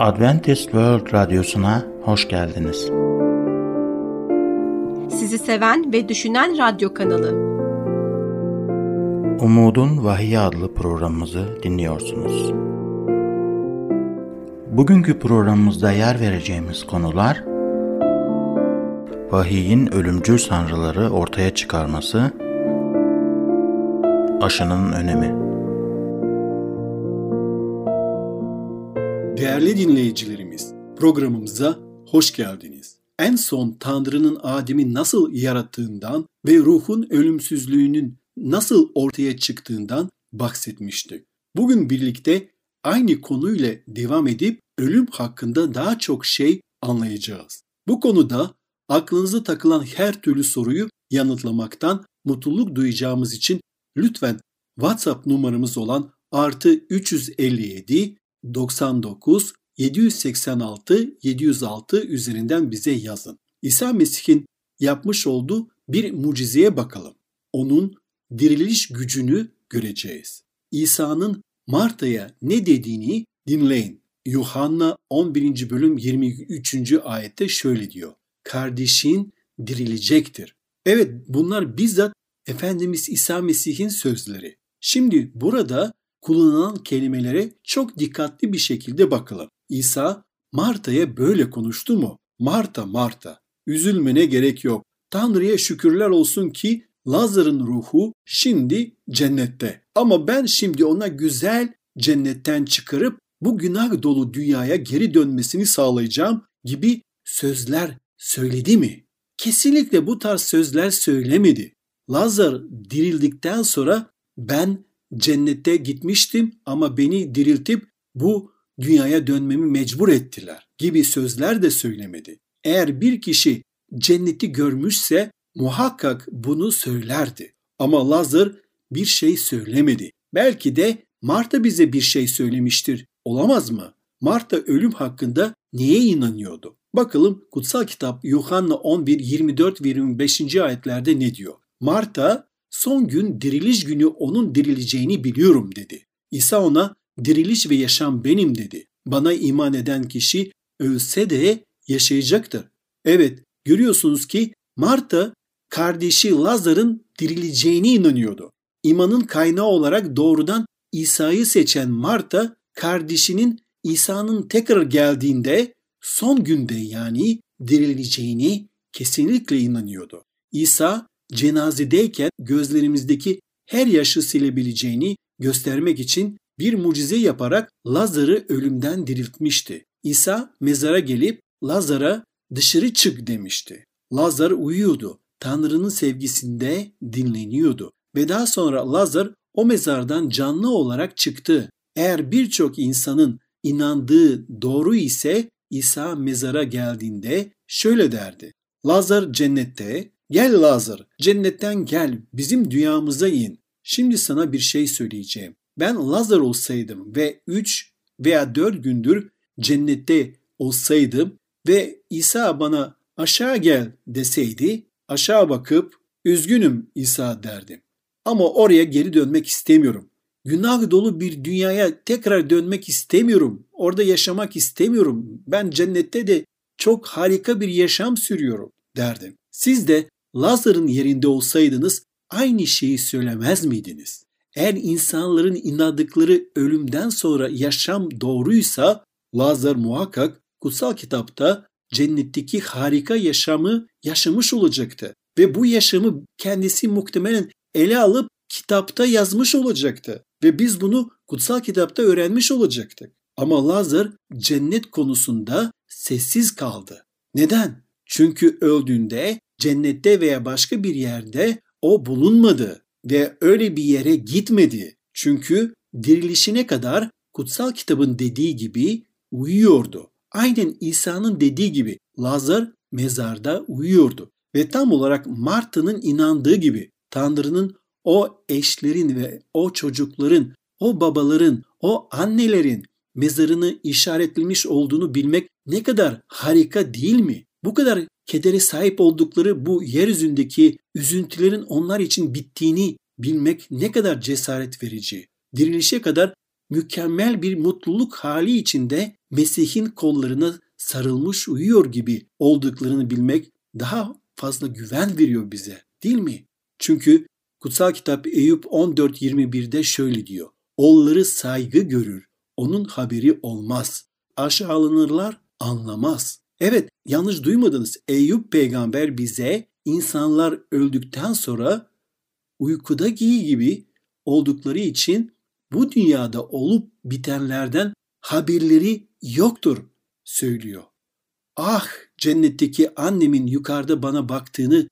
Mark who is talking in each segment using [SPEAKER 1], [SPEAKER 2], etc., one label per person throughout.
[SPEAKER 1] Adventist World Radyosu'na hoş geldiniz.
[SPEAKER 2] Sizi seven ve düşünen radyo kanalı.
[SPEAKER 1] Umudun Vahiy adlı programımızı dinliyorsunuz. Bugünkü programımızda yer vereceğimiz konular Vahiyin ölümcül sanrıları ortaya çıkarması, aşının önemi.
[SPEAKER 3] Değerli dinleyicilerimiz, programımıza hoş geldiniz. En son Tanrı'nın Adem'i nasıl yarattığından ve ruhun ölümsüzlüğünün nasıl ortaya çıktığından bahsetmiştik. Bugün birlikte aynı konuyla devam edip ölüm hakkında daha çok şey anlayacağız. Bu konuda aklınıza takılan her türlü soruyu yanıtlamaktan mutluluk duyacağımız için lütfen WhatsApp numaramız olan artı 357 99 786 706 üzerinden bize yazın. İsa Mesih'in yapmış olduğu bir mucizeye bakalım. Onun diriliş gücünü göreceğiz. İsa'nın Marta'ya ne dediğini dinleyin. Yuhanna 11. bölüm 23. ayette şöyle diyor. Kardeşin dirilecektir. Evet bunlar bizzat Efendimiz İsa Mesih'in sözleri. Şimdi burada kullanılan kelimelere çok dikkatli bir şekilde bakalım. İsa Marta'ya böyle konuştu mu? Marta, Marta, üzülmene gerek yok. Tanrı'ya şükürler olsun ki Lazar'ın ruhu şimdi cennette. Ama ben şimdi ona güzel cennetten çıkarıp bu günah dolu dünyaya geri dönmesini sağlayacağım gibi sözler söyledi mi? Kesinlikle bu tarz sözler söylemedi. Lazar dirildikten sonra ben cennette gitmiştim ama beni diriltip bu dünyaya dönmemi mecbur ettiler gibi sözler de söylemedi. Eğer bir kişi cenneti görmüşse muhakkak bunu söylerdi. Ama Lazar bir şey söylemedi. Belki de Marta bize bir şey söylemiştir. Olamaz mı? Marta ölüm hakkında neye inanıyordu? Bakalım kutsal kitap Yuhanna 11, 24 ve 25. ayetlerde ne diyor? Marta son gün diriliş günü onun dirileceğini biliyorum dedi. İsa ona diriliş ve yaşam benim dedi. Bana iman eden kişi ölse de yaşayacaktır. Evet görüyorsunuz ki Marta kardeşi Lazar'ın dirileceğine inanıyordu. İmanın kaynağı olarak doğrudan İsa'yı seçen Marta kardeşinin İsa'nın tekrar geldiğinde son günde yani dirileceğini kesinlikle inanıyordu. İsa cenazedeyken gözlerimizdeki her yaşı silebileceğini göstermek için bir mucize yaparak Lazar'ı ölümden diriltmişti. İsa mezara gelip Lazar'a dışarı çık demişti. Lazar uyuyordu. Tanrı'nın sevgisinde dinleniyordu. Ve daha sonra Lazar o mezardan canlı olarak çıktı. Eğer birçok insanın inandığı doğru ise İsa mezara geldiğinde şöyle derdi. Lazar cennette, Gel Lazar, cennetten gel, bizim dünyamıza in. Şimdi sana bir şey söyleyeceğim. Ben Lazar olsaydım ve üç veya dört gündür cennette olsaydım ve İsa bana aşağı gel deseydi aşağı bakıp üzgünüm İsa derdim. Ama oraya geri dönmek istemiyorum. Günah dolu bir dünyaya tekrar dönmek istemiyorum. Orada yaşamak istemiyorum. Ben cennette de çok harika bir yaşam sürüyorum derdim. Siz de Lazar'ın yerinde olsaydınız aynı şeyi söylemez miydiniz? Eğer insanların inandıkları ölümden sonra yaşam doğruysa Lazar muhakkak kutsal kitapta cennetteki harika yaşamı yaşamış olacaktı. Ve bu yaşamı kendisi muhtemelen ele alıp kitapta yazmış olacaktı. Ve biz bunu kutsal kitapta öğrenmiş olacaktık. Ama Lazar cennet konusunda sessiz kaldı. Neden? Çünkü öldüğünde cennette veya başka bir yerde o bulunmadı ve öyle bir yere gitmedi. Çünkü dirilişine kadar kutsal kitabın dediği gibi uyuyordu. Aynen İsa'nın dediği gibi Lazar mezarda uyuyordu. Ve tam olarak Marta'nın inandığı gibi Tanrı'nın o eşlerin ve o çocukların, o babaların, o annelerin mezarını işaretlemiş olduğunu bilmek ne kadar harika değil mi? Bu kadar kedere sahip oldukları bu yeryüzündeki üzüntülerin onlar için bittiğini bilmek ne kadar cesaret verici. Dirilişe kadar mükemmel bir mutluluk hali içinde Mesih'in kollarına sarılmış uyuyor gibi olduklarını bilmek daha fazla güven veriyor bize değil mi? Çünkü kutsal kitap Eyüp 14.21'de şöyle diyor. Oğulları saygı görür, onun haberi olmaz. Aşağılanırlar, anlamaz. Evet, yanlış duymadınız. Eyüp peygamber bize insanlar öldükten sonra uykuda giy gibi oldukları için bu dünyada olup bitenlerden haberleri yoktur söylüyor. Ah cennetteki annemin yukarıda bana baktığını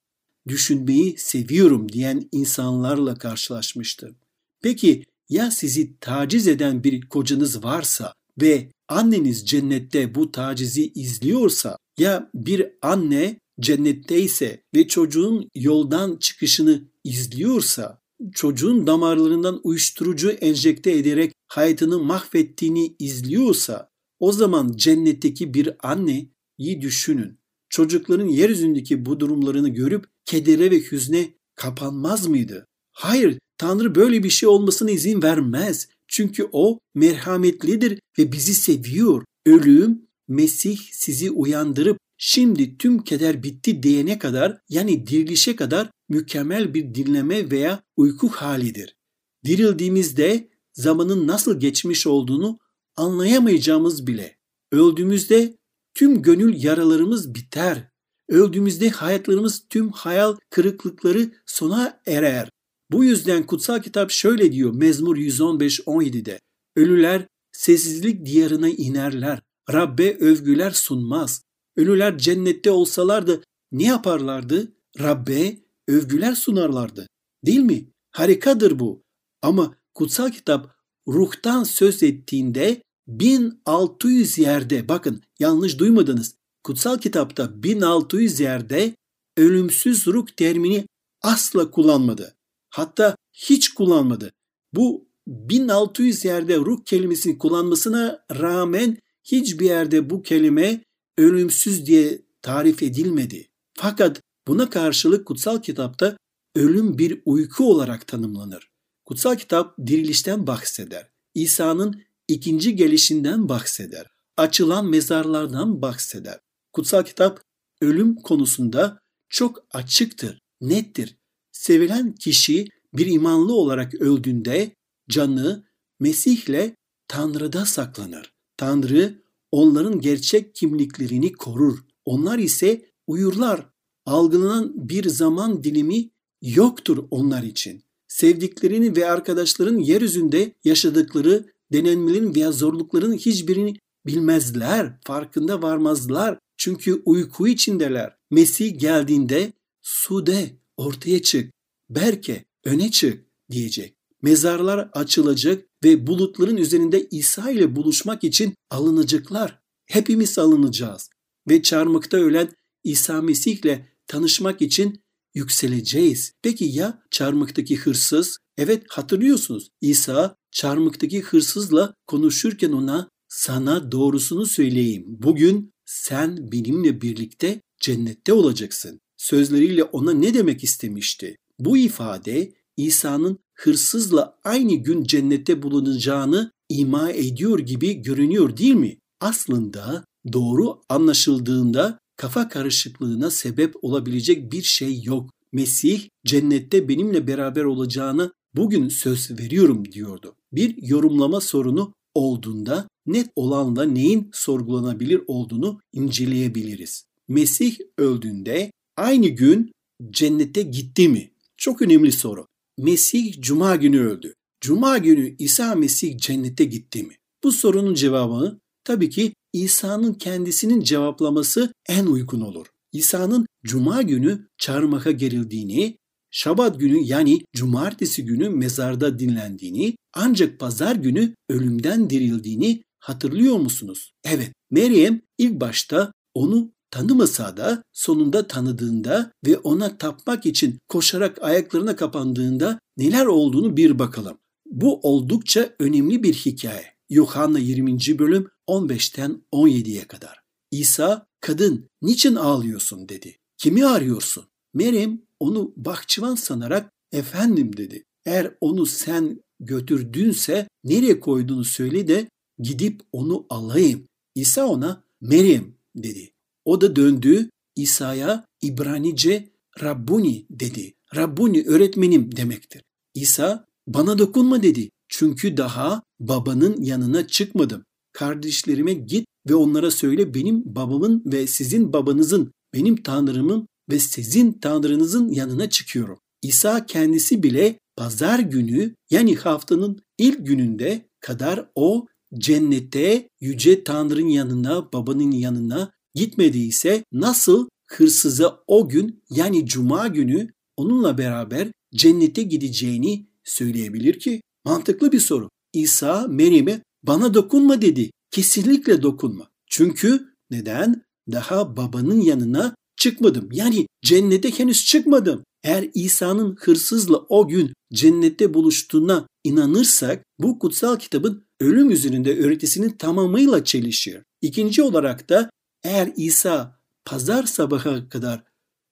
[SPEAKER 3] düşünmeyi seviyorum diyen insanlarla karşılaşmıştım. Peki ya sizi taciz eden bir kocanız varsa ve anneniz cennette bu tacizi izliyorsa ya bir anne cennetteyse ve çocuğun yoldan çıkışını izliyorsa çocuğun damarlarından uyuşturucu enjekte ederek hayatını mahvettiğini izliyorsa o zaman cennetteki bir anneyi düşünün. Çocukların yeryüzündeki bu durumlarını görüp kedere ve hüzne kapanmaz mıydı? Hayır, Tanrı böyle bir şey olmasına izin vermez. Çünkü o merhametlidir ve bizi seviyor. Ölüm, Mesih sizi uyandırıp şimdi tüm keder bitti diyene kadar yani dirilişe kadar mükemmel bir dinleme veya uyku halidir. Dirildiğimizde zamanın nasıl geçmiş olduğunu anlayamayacağımız bile. Öldüğümüzde tüm gönül yaralarımız biter. Öldüğümüzde hayatlarımız tüm hayal kırıklıkları sona erer. Bu yüzden kutsal kitap şöyle diyor Mezmur 115-17'de. Ölüler sessizlik diyarına inerler. Rabbe övgüler sunmaz. Ölüler cennette olsalardı ne yaparlardı? Rabbe övgüler sunarlardı. Değil mi? Harikadır bu. Ama kutsal kitap ruhtan söz ettiğinde 1600 yerde bakın yanlış duymadınız. Kutsal kitapta 1600 yerde ölümsüz ruh terimini asla kullanmadı. Hatta hiç kullanmadı. Bu 1600 yerde ruh kelimesini kullanmasına rağmen hiçbir yerde bu kelime ölümsüz diye tarif edilmedi. Fakat buna karşılık kutsal kitapta ölüm bir uyku olarak tanımlanır. Kutsal kitap dirilişten bahseder. İsa'nın ikinci gelişinden bahseder. Açılan mezarlardan bahseder. Kutsal kitap ölüm konusunda çok açıktır, nettir. Sevilen kişi bir imanlı olarak öldüğünde canı Mesih'le Tanrı'da saklanır. Tanrı onların gerçek kimliklerini korur. Onlar ise uyurlar. Algılanan bir zaman dilimi yoktur onlar için. Sevdiklerini ve arkadaşların yeryüzünde yaşadıkları denenmelerin veya zorlukların hiçbirini bilmezler, farkında varmazlar. Çünkü uyku içindeler. Mesih geldiğinde sude ortaya çık, berke öne çık diyecek. Mezarlar açılacak ve bulutların üzerinde İsa ile buluşmak için alınacaklar. Hepimiz alınacağız ve çarmıkta ölen İsa Mesih ile tanışmak için yükseleceğiz. Peki ya çarmıktaki hırsız? Evet hatırlıyorsunuz. İsa çarmıktaki hırsızla konuşurken ona sana doğrusunu söyleyeyim. Bugün sen benimle birlikte cennette olacaksın. Sözleriyle ona ne demek istemişti? Bu ifade İsa'nın hırsızla aynı gün cennette bulunacağını ima ediyor gibi görünüyor değil mi? Aslında doğru anlaşıldığında kafa karışıklığına sebep olabilecek bir şey yok. Mesih cennette benimle beraber olacağını bugün söz veriyorum diyordu. Bir yorumlama sorunu olduğunda net olanla neyin sorgulanabilir olduğunu inceleyebiliriz. Mesih öldüğünde aynı gün cennete gitti mi? Çok önemli soru. Mesih cuma günü öldü. Cuma günü İsa Mesih cennete gitti mi? Bu sorunun cevabını tabii ki İsa'nın kendisinin cevaplaması en uygun olur. İsa'nın cuma günü çarmıha gerildiğini, şabat günü yani cumartesi günü mezarda dinlendiğini, ancak pazar günü ölümden dirildiğini hatırlıyor musunuz? Evet, Meryem ilk başta onu tanımasa da sonunda tanıdığında ve ona tapmak için koşarak ayaklarına kapandığında neler olduğunu bir bakalım. Bu oldukça önemli bir hikaye. Yuhanna 20. bölüm 15'ten 17'ye kadar. İsa, kadın niçin ağlıyorsun dedi. Kimi arıyorsun? Meryem onu bahçıvan sanarak efendim dedi. Eğer onu sen götürdünse nereye koyduğunu söyle de gidip onu alayım. İsa ona Meryem dedi. O da döndü İsa'ya İbranice Rabbuni dedi. Rabbuni öğretmenim demektir. İsa bana dokunma dedi. Çünkü daha babanın yanına çıkmadım. Kardeşlerime git ve onlara söyle benim babamın ve sizin babanızın, benim tanrımın ve sizin tanrınızın yanına çıkıyorum. İsa kendisi bile pazar günü yani haftanın ilk gününde kadar o cennete yüce Tanrı'nın yanına, babanın yanına gitmediyse nasıl hırsıza o gün yani cuma günü onunla beraber cennete gideceğini söyleyebilir ki? Mantıklı bir soru. İsa Meryem'e bana dokunma dedi. Kesinlikle dokunma. Çünkü neden? Daha babanın yanına çıkmadım. Yani cennete henüz çıkmadım. Eğer İsa'nın hırsızla o gün cennette buluştuğuna inanırsak bu kutsal kitabın ölüm üzerinde öğretisinin tamamıyla çelişiyor. İkinci olarak da eğer İsa pazar sabaha kadar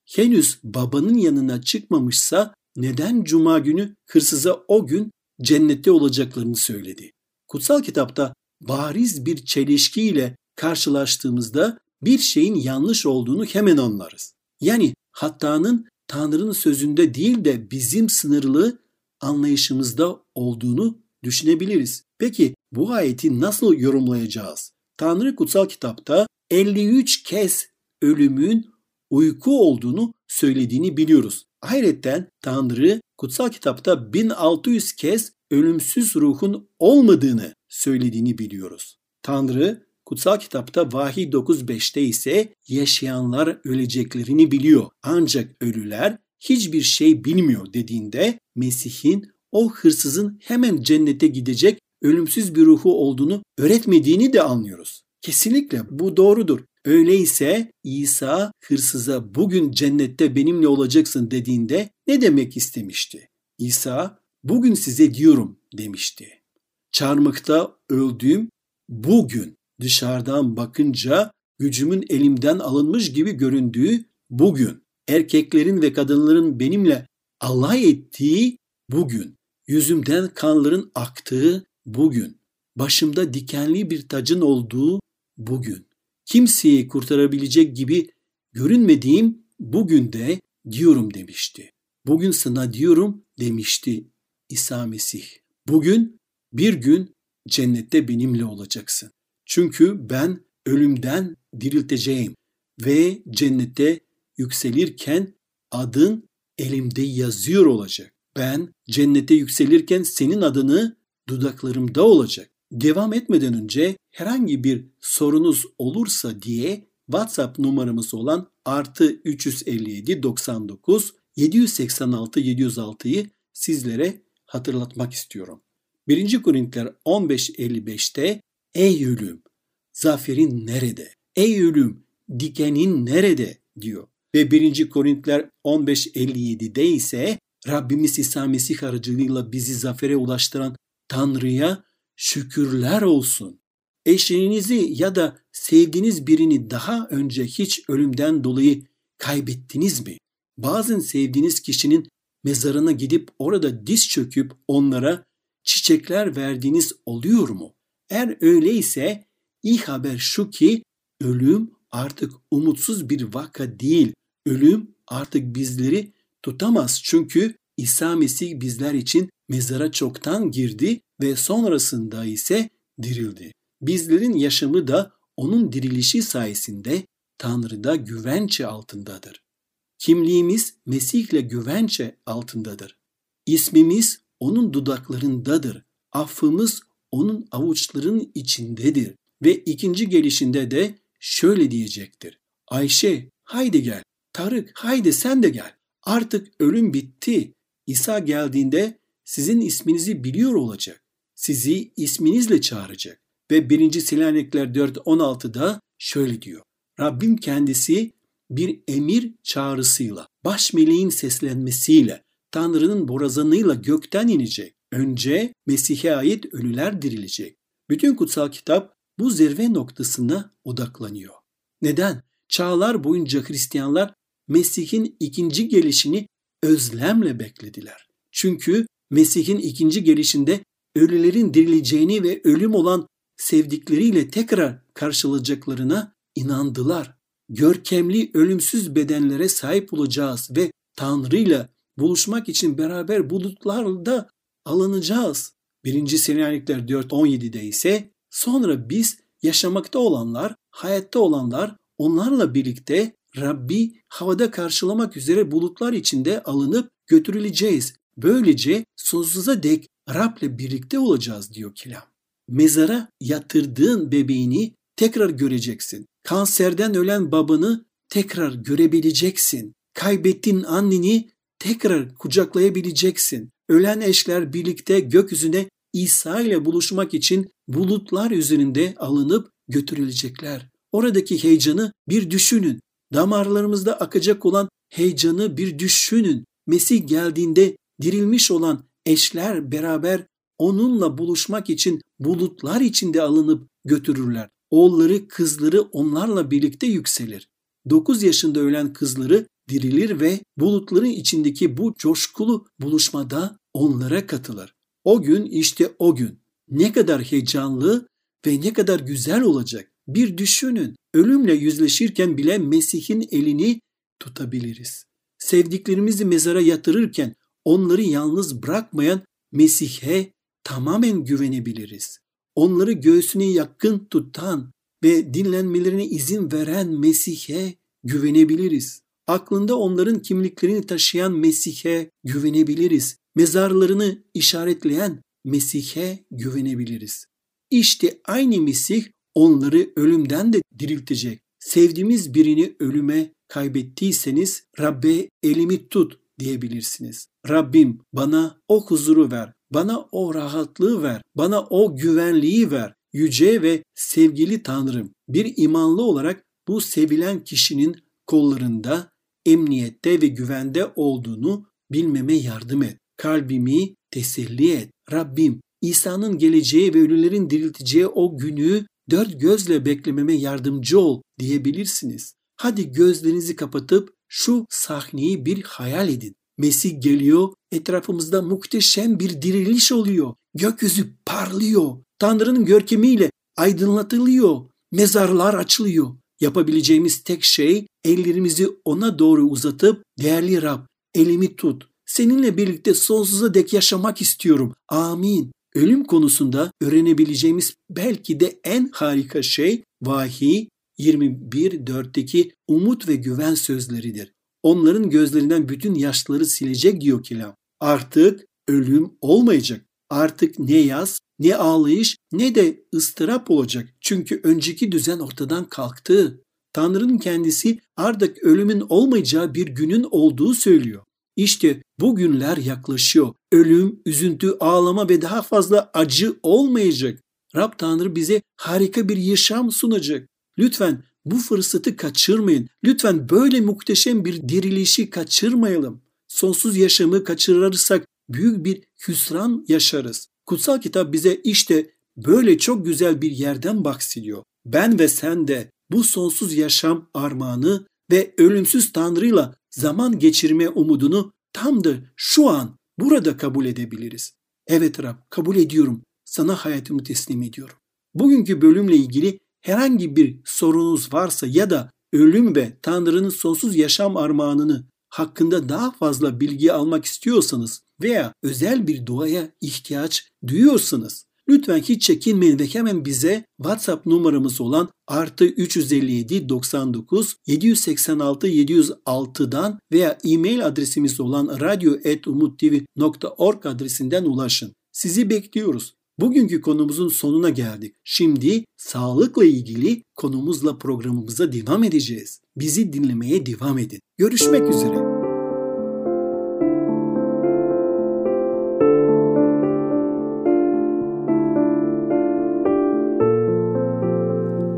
[SPEAKER 3] henüz babanın yanına çıkmamışsa neden cuma günü hırsıza o gün cennette olacaklarını söyledi? Kutsal kitapta bariz bir çelişkiyle karşılaştığımızda bir şeyin yanlış olduğunu hemen anlarız. Yani hatanın Tanrı'nın sözünde değil de bizim sınırlı anlayışımızda olduğunu düşünebiliriz. Peki bu ayeti nasıl yorumlayacağız? Tanrı kutsal kitapta 53 kez ölümün uyku olduğunu söylediğini biliyoruz. Ayrıca Tanrı kutsal kitapta 1600 kez ölümsüz ruhun olmadığını söylediğini biliyoruz. Tanrı kutsal kitapta Vahiy 9.5'te ise yaşayanlar öleceklerini biliyor. Ancak ölüler hiçbir şey bilmiyor dediğinde Mesih'in o hırsızın hemen cennete gidecek ölümsüz bir ruhu olduğunu öğretmediğini de anlıyoruz. Kesinlikle bu doğrudur. Öyleyse İsa hırsıza bugün cennette benimle olacaksın dediğinde ne demek istemişti? İsa bugün size diyorum demişti. Çarmıkta öldüğüm bugün dışarıdan bakınca gücümün elimden alınmış gibi göründüğü bugün. Erkeklerin ve kadınların benimle alay ettiği bugün. Yüzümden kanların aktığı bugün. Başımda dikenli bir tacın olduğu bugün. Kimseyi kurtarabilecek gibi görünmediğim bugün de diyorum demişti. Bugün sana diyorum demişti İsa Mesih. Bugün bir gün cennette benimle olacaksın. Çünkü ben ölümden dirilteceğim ve cennete yükselirken adın elimde yazıyor olacak. Ben cennete yükselirken senin adını dudaklarımda olacak. Devam etmeden önce herhangi bir sorunuz olursa diye WhatsApp numaramız olan artı 357 99 786 706'yı sizlere hatırlatmak istiyorum. 1. Korintiler 15.55'te Ey ölüm, zaferin nerede? Ey ölüm, dikenin nerede? diyor. Ve 1. Korintiler 15.57'de ise Rabbimiz İsa Mesih aracılığıyla bizi zafere ulaştıran Tanrı'ya şükürler olsun. Eşinizi ya da sevdiğiniz birini daha önce hiç ölümden dolayı kaybettiniz mi? Bazen sevdiğiniz kişinin mezarına gidip orada diz çöküp onlara çiçekler verdiğiniz oluyor mu? Eğer öyleyse iyi haber şu ki ölüm artık umutsuz bir vaka değil. Ölüm artık bizleri tutamaz çünkü İsa Mesih bizler için mezara çoktan girdi ve sonrasında ise dirildi. Bizlerin yaşamı da onun dirilişi sayesinde Tanrı'da güvence altındadır. Kimliğimiz Mesih'le güvence altındadır. İsmimiz onun dudaklarındadır. Affımız onun avuçlarının içindedir. Ve ikinci gelişinde de şöyle diyecektir. Ayşe haydi gel. Tarık haydi sen de gel. Artık ölüm bitti. İsa geldiğinde sizin isminizi biliyor olacak. Sizi isminizle çağıracak. Ve 1. Selanikler 4.16'da şöyle diyor. Rabbim kendisi bir emir çağrısıyla, baş meleğin seslenmesiyle, Tanrı'nın borazanıyla gökten inecek. Önce Mesih'e ait ölüler dirilecek. Bütün kutsal kitap bu zirve noktasına odaklanıyor. Neden? Çağlar boyunca Hristiyanlar Mesih'in ikinci gelişini özlemle beklediler. Çünkü Mesih'in ikinci gelişinde ölülerin dirileceğini ve ölüm olan sevdikleriyle tekrar karşılayacaklarına inandılar. Görkemli ölümsüz bedenlere sahip olacağız ve Tanrı'yla buluşmak için beraber bulutlarda alınacağız. 1. Selanikler 4.17'de ise sonra biz yaşamakta olanlar, hayatta olanlar onlarla birlikte Rabbi havada karşılamak üzere bulutlar içinde alınıp götürüleceğiz. Böylece sonsuza dek Rab'le birlikte olacağız diyor kelam. Mezara yatırdığın bebeğini tekrar göreceksin. Kanserden ölen babanı tekrar görebileceksin. Kaybettiğin anneni tekrar kucaklayabileceksin. Ölen eşler birlikte gökyüzüne İsa ile buluşmak için bulutlar üzerinde alınıp götürülecekler. Oradaki heyecanı bir düşünün. Damarlarımızda akacak olan heyecanı bir düşünün. Mesih geldiğinde dirilmiş olan eşler beraber onunla buluşmak için bulutlar içinde alınıp götürürler. Oğulları, kızları onlarla birlikte yükselir. 9 yaşında ölen kızları dirilir ve bulutların içindeki bu coşkulu buluşmada onlara katılır. O gün işte o gün. Ne kadar heyecanlı ve ne kadar güzel olacak. Bir düşünün. Ölümle yüzleşirken bile Mesih'in elini tutabiliriz. Sevdiklerimizi mezara yatırırken onları yalnız bırakmayan Mesih'e tamamen güvenebiliriz. Onları göğsüne yakın tutan ve dinlenmelerine izin veren Mesih'e güvenebiliriz. Aklında onların kimliklerini taşıyan Mesih'e güvenebiliriz. Mezarlarını işaretleyen Mesih'e güvenebiliriz. İşte aynı Mesih onları ölümden de diriltecek. Sevdiğimiz birini ölüme kaybettiyseniz Rabbe elimi tut diyebilirsiniz. Rabbim bana o huzuru ver, bana o rahatlığı ver, bana o güvenliği ver. Yüce ve sevgili Tanrım bir imanlı olarak bu sevilen kişinin kollarında emniyette ve güvende olduğunu bilmeme yardım et. Kalbimi teselli et. Rabbim İsa'nın geleceği ve ölülerin dirilteceği o günü dört gözle beklememe yardımcı ol diyebilirsiniz. Hadi gözlerinizi kapatıp şu sahneyi bir hayal edin. Mesih geliyor, etrafımızda muhteşem bir diriliş oluyor. Gökyüzü parlıyor. Tanrı'nın görkemiyle aydınlatılıyor. Mezarlar açılıyor. Yapabileceğimiz tek şey ellerimizi ona doğru uzatıp değerli Rab elimi tut. Seninle birlikte sonsuza dek yaşamak istiyorum. Amin. Ölüm konusunda öğrenebileceğimiz belki de en harika şey vahiy 21.4'teki umut ve güven sözleridir. Onların gözlerinden bütün yaşları silecek diyor kelam. Artık ölüm olmayacak. Artık ne yaz, ne ağlayış, ne de ıstırap olacak. Çünkü önceki düzen ortadan kalktı. Tanrı'nın kendisi artık ölümün olmayacağı bir günün olduğu söylüyor. İşte bu günler yaklaşıyor. Ölüm, üzüntü, ağlama ve daha fazla acı olmayacak. Rab Tanrı bize harika bir yaşam sunacak. Lütfen bu fırsatı kaçırmayın. Lütfen böyle muhteşem bir dirilişi kaçırmayalım. Sonsuz yaşamı kaçırırsak büyük bir hüsran yaşarız. Kutsal kitap bize işte böyle çok güzel bir yerden bahsediyor. Ben ve sen de bu sonsuz yaşam armağanı ve ölümsüz Tanrı'yla zaman geçirme umudunu tam da şu an burada kabul edebiliriz. Evet Rab kabul ediyorum. Sana hayatımı teslim ediyorum. Bugünkü bölümle ilgili herhangi bir sorunuz varsa ya da ölüm ve Tanrı'nın sonsuz yaşam armağanını hakkında daha fazla bilgi almak istiyorsanız veya özel bir duaya ihtiyaç duyuyorsanız lütfen hiç çekinmeyin ve hemen bize WhatsApp numaramız olan artı 357 99 786 706'dan veya e-mail adresimiz olan radyo.umuttv.org adresinden ulaşın. Sizi bekliyoruz. Bugünkü konumuzun sonuna geldik. Şimdi sağlıkla ilgili konumuzla programımıza devam edeceğiz. Bizi dinlemeye devam edin. Görüşmek üzere.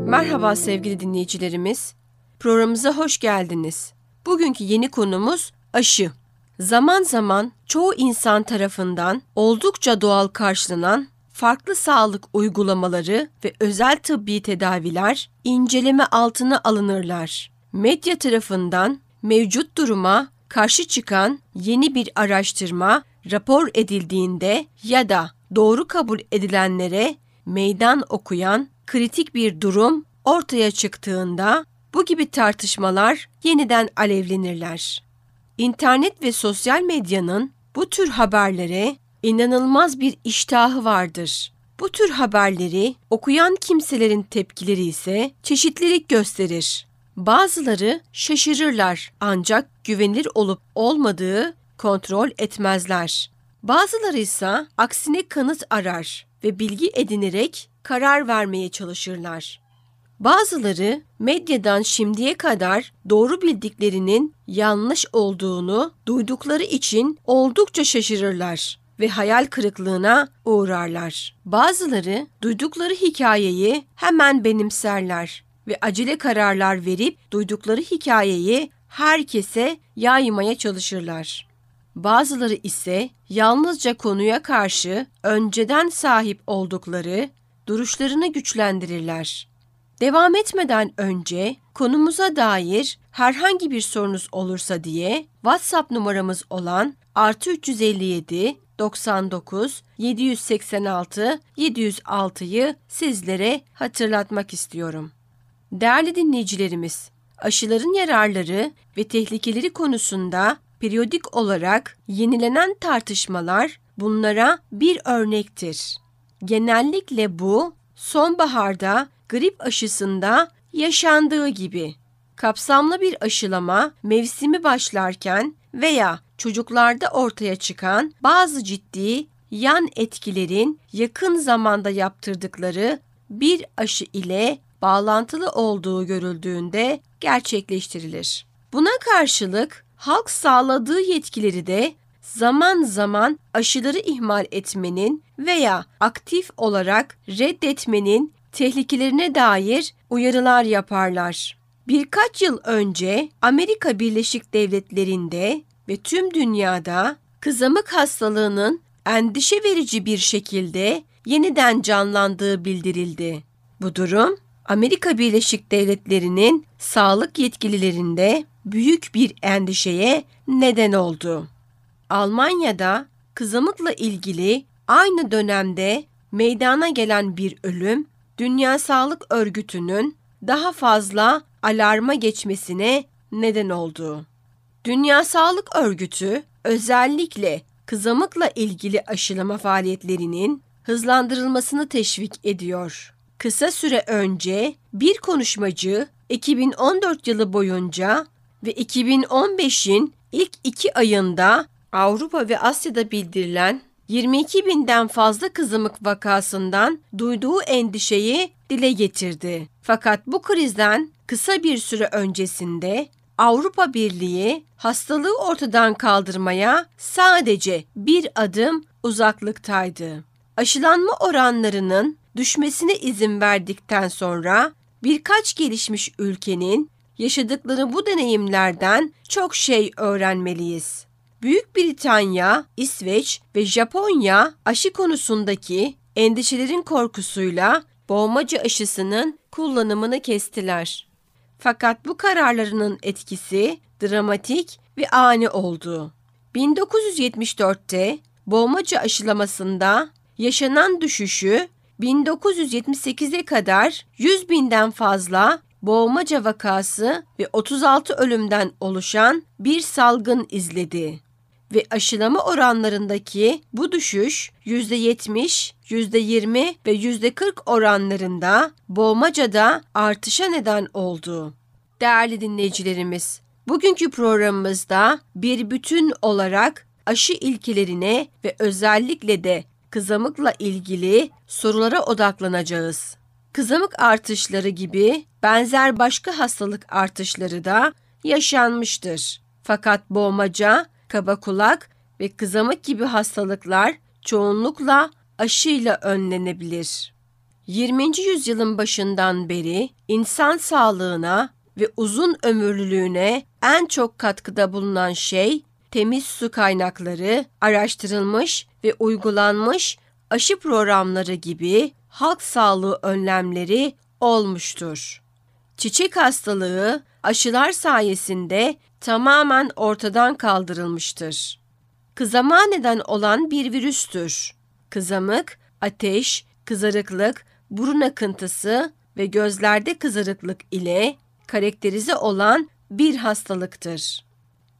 [SPEAKER 2] Merhaba sevgili dinleyicilerimiz. Programımıza hoş geldiniz. Bugünkü yeni konumuz aşı. Zaman zaman çoğu insan tarafından oldukça doğal karşılanan farklı sağlık uygulamaları ve özel tıbbi tedaviler inceleme altına alınırlar. Medya tarafından mevcut duruma karşı çıkan yeni bir araştırma rapor edildiğinde ya da doğru kabul edilenlere meydan okuyan kritik bir durum ortaya çıktığında bu gibi tartışmalar yeniden alevlenirler. İnternet ve sosyal medyanın bu tür haberlere inanılmaz bir iştahı vardır. Bu tür haberleri okuyan kimselerin tepkileri ise çeşitlilik gösterir. Bazıları şaşırırlar ancak güvenilir olup olmadığı kontrol etmezler. Bazıları ise aksine kanıt arar ve bilgi edinerek karar vermeye çalışırlar. Bazıları medyadan şimdiye kadar doğru bildiklerinin yanlış olduğunu duydukları için oldukça şaşırırlar ve hayal kırıklığına uğrarlar. Bazıları duydukları hikayeyi hemen benimserler ve acele kararlar verip duydukları hikayeyi herkese yaymaya çalışırlar. Bazıları ise yalnızca konuya karşı önceden sahip oldukları duruşlarını güçlendirirler. Devam etmeden önce konumuza dair herhangi bir sorunuz olursa diye WhatsApp numaramız olan artı 357 99 786 706'yı sizlere hatırlatmak istiyorum. Değerli dinleyicilerimiz, aşıların yararları ve tehlikeleri konusunda periyodik olarak yenilenen tartışmalar bunlara bir örnektir. Genellikle bu sonbaharda grip aşısında yaşandığı gibi kapsamlı bir aşılama mevsimi başlarken veya çocuklarda ortaya çıkan bazı ciddi yan etkilerin yakın zamanda yaptırdıkları bir aşı ile bağlantılı olduğu görüldüğünde gerçekleştirilir. Buna karşılık halk sağladığı yetkileri de zaman zaman aşıları ihmal etmenin veya aktif olarak reddetmenin tehlikelerine dair uyarılar yaparlar. Birkaç yıl önce Amerika Birleşik Devletleri'nde ve tüm dünyada kızamık hastalığının endişe verici bir şekilde yeniden canlandığı bildirildi. Bu durum Amerika Birleşik Devletleri'nin sağlık yetkililerinde büyük bir endişeye neden oldu. Almanya'da kızamıkla ilgili aynı dönemde meydana gelen bir ölüm Dünya Sağlık Örgütü'nün daha fazla alarma geçmesine neden oldu. Dünya Sağlık Örgütü özellikle kızamıkla ilgili aşılama faaliyetlerinin hızlandırılmasını teşvik ediyor. Kısa süre önce bir konuşmacı 2014 yılı boyunca ve 2015'in ilk iki ayında Avrupa ve Asya'da bildirilen 22 binden fazla kızamık vakasından duyduğu endişeyi dile getirdi. Fakat bu krizden kısa bir süre öncesinde Avrupa Birliği hastalığı ortadan kaldırmaya sadece bir adım uzaklıktaydı. Aşılanma oranlarının düşmesine izin verdikten sonra birkaç gelişmiş ülkenin yaşadıkları bu deneyimlerden çok şey öğrenmeliyiz. Büyük Britanya, İsveç ve Japonya aşı konusundaki endişelerin korkusuyla boğmaca aşısının kullanımını kestiler. Fakat bu kararlarının etkisi dramatik ve ani oldu. 1974'te boğmaca aşılamasında yaşanan düşüşü 1978'e kadar 100 binden fazla boğmaca vakası ve 36 ölümden oluşan bir salgın izledi ve aşılama oranlarındaki bu düşüş %70, %20 ve %40 oranlarında boğmacada artışa neden oldu. Değerli dinleyicilerimiz, bugünkü programımızda bir bütün olarak aşı ilkelerine ve özellikle de kızamıkla ilgili sorulara odaklanacağız. Kızamık artışları gibi benzer başka hastalık artışları da yaşanmıştır. Fakat boğmaca kaba kulak ve kızamık gibi hastalıklar çoğunlukla aşıyla önlenebilir. 20. yüzyılın başından beri insan sağlığına ve uzun ömürlülüğüne en çok katkıda bulunan şey temiz su kaynakları, araştırılmış ve uygulanmış aşı programları gibi halk sağlığı önlemleri olmuştur. Çiçek hastalığı aşılar sayesinde tamamen ortadan kaldırılmıştır. kızama neden olan bir virüstür. Kızamık, ateş, kızarıklık, burun akıntısı ve gözlerde kızarıklık ile karakterize olan bir hastalıktır.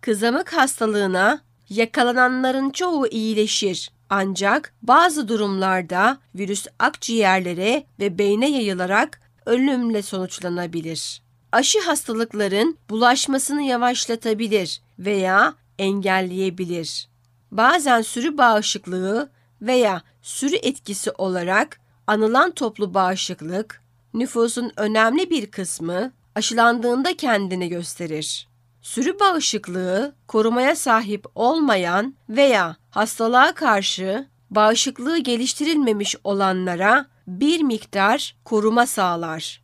[SPEAKER 2] Kızamık hastalığına yakalananların çoğu iyileşir. Ancak bazı durumlarda virüs akciğerlere ve beyne yayılarak ölümle sonuçlanabilir. Aşı hastalıkların bulaşmasını yavaşlatabilir veya engelleyebilir. Bazen sürü bağışıklığı veya sürü etkisi olarak anılan toplu bağışıklık, nüfusun önemli bir kısmı aşılandığında kendini gösterir. Sürü bağışıklığı korumaya sahip olmayan veya hastalığa karşı bağışıklığı geliştirilmemiş olanlara bir miktar koruma sağlar.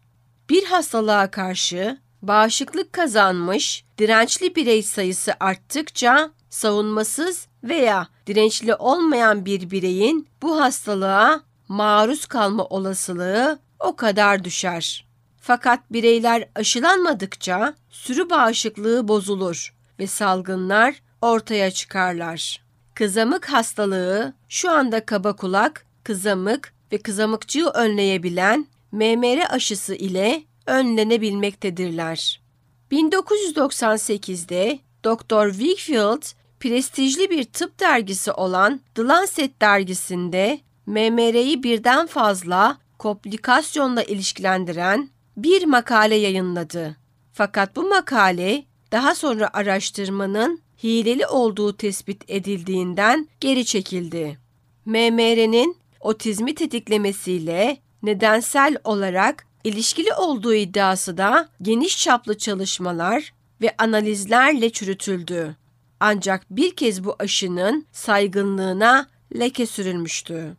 [SPEAKER 2] Bir hastalığa karşı bağışıklık kazanmış dirençli birey sayısı arttıkça savunmasız veya dirençli olmayan bir bireyin bu hastalığa maruz kalma olasılığı o kadar düşer. Fakat bireyler aşılanmadıkça sürü bağışıklığı bozulur ve salgınlar ortaya çıkarlar. Kızamık hastalığı şu anda kaba kulak, kızamık ve kızamıkçığı önleyebilen MMR aşısı ile önlenebilmektedirler. 1998'de Dr. Wakefield prestijli bir tıp dergisi olan The Lancet dergisinde MMR'yi birden fazla komplikasyonla ilişkilendiren bir makale yayınladı. Fakat bu makale daha sonra araştırmanın hileli olduğu tespit edildiğinden geri çekildi. MMR'nin otizmi tetiklemesiyle nedensel olarak ilişkili olduğu iddiası da geniş çaplı çalışmalar ve analizlerle çürütüldü. Ancak bir kez bu aşının saygınlığına leke sürülmüştü.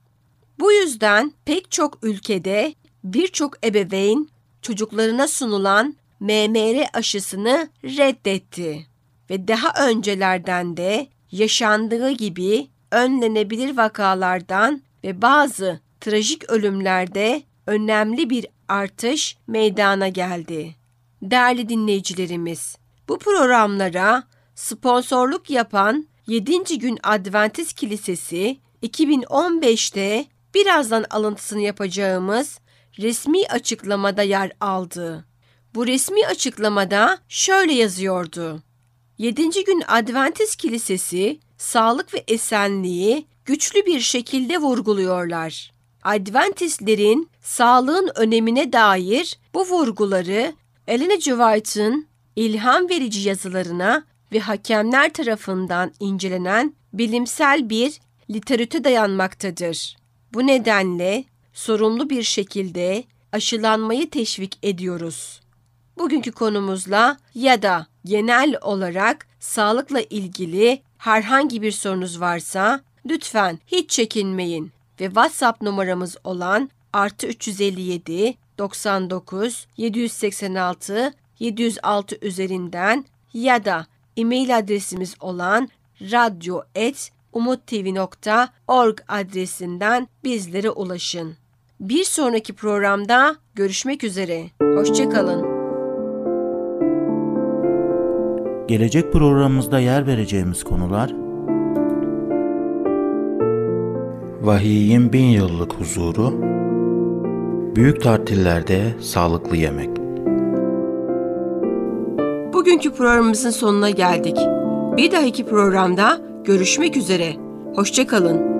[SPEAKER 2] Bu yüzden pek çok ülkede birçok ebeveyn çocuklarına sunulan MMR aşısını reddetti ve daha öncelerden de yaşandığı gibi önlenebilir vakalardan ve bazı trajik ölümlerde önemli bir artış meydana geldi. Değerli dinleyicilerimiz, bu programlara sponsorluk yapan 7. Gün Adventist Kilisesi 2015'te birazdan alıntısını yapacağımız resmi açıklamada yer aldı. Bu resmi açıklamada şöyle yazıyordu. 7. gün Adventist Kilisesi sağlık ve esenliği güçlü bir şekilde vurguluyorlar. Adventistlerin sağlığın önemine dair bu vurguları Ellen G. White'ın ilham verici yazılarına ve hakemler tarafından incelenen bilimsel bir literatüre dayanmaktadır. Bu nedenle sorumlu bir şekilde aşılanmayı teşvik ediyoruz. Bugünkü konumuzla ya da genel olarak sağlıkla ilgili herhangi bir sorunuz varsa lütfen hiç çekinmeyin ve WhatsApp numaramız olan artı 357 99 786 706 üzerinden ya da e-mail adresimiz olan radyo.umuttv.org adresinden bizlere ulaşın. Bir sonraki programda görüşmek üzere. Hoşçakalın.
[SPEAKER 1] Gelecek programımızda yer vereceğimiz konular Vahiyin bin yıllık huzuru Büyük tatillerde sağlıklı yemek
[SPEAKER 2] Bugünkü programımızın sonuna geldik. Bir dahaki programda görüşmek üzere. Hoşçakalın.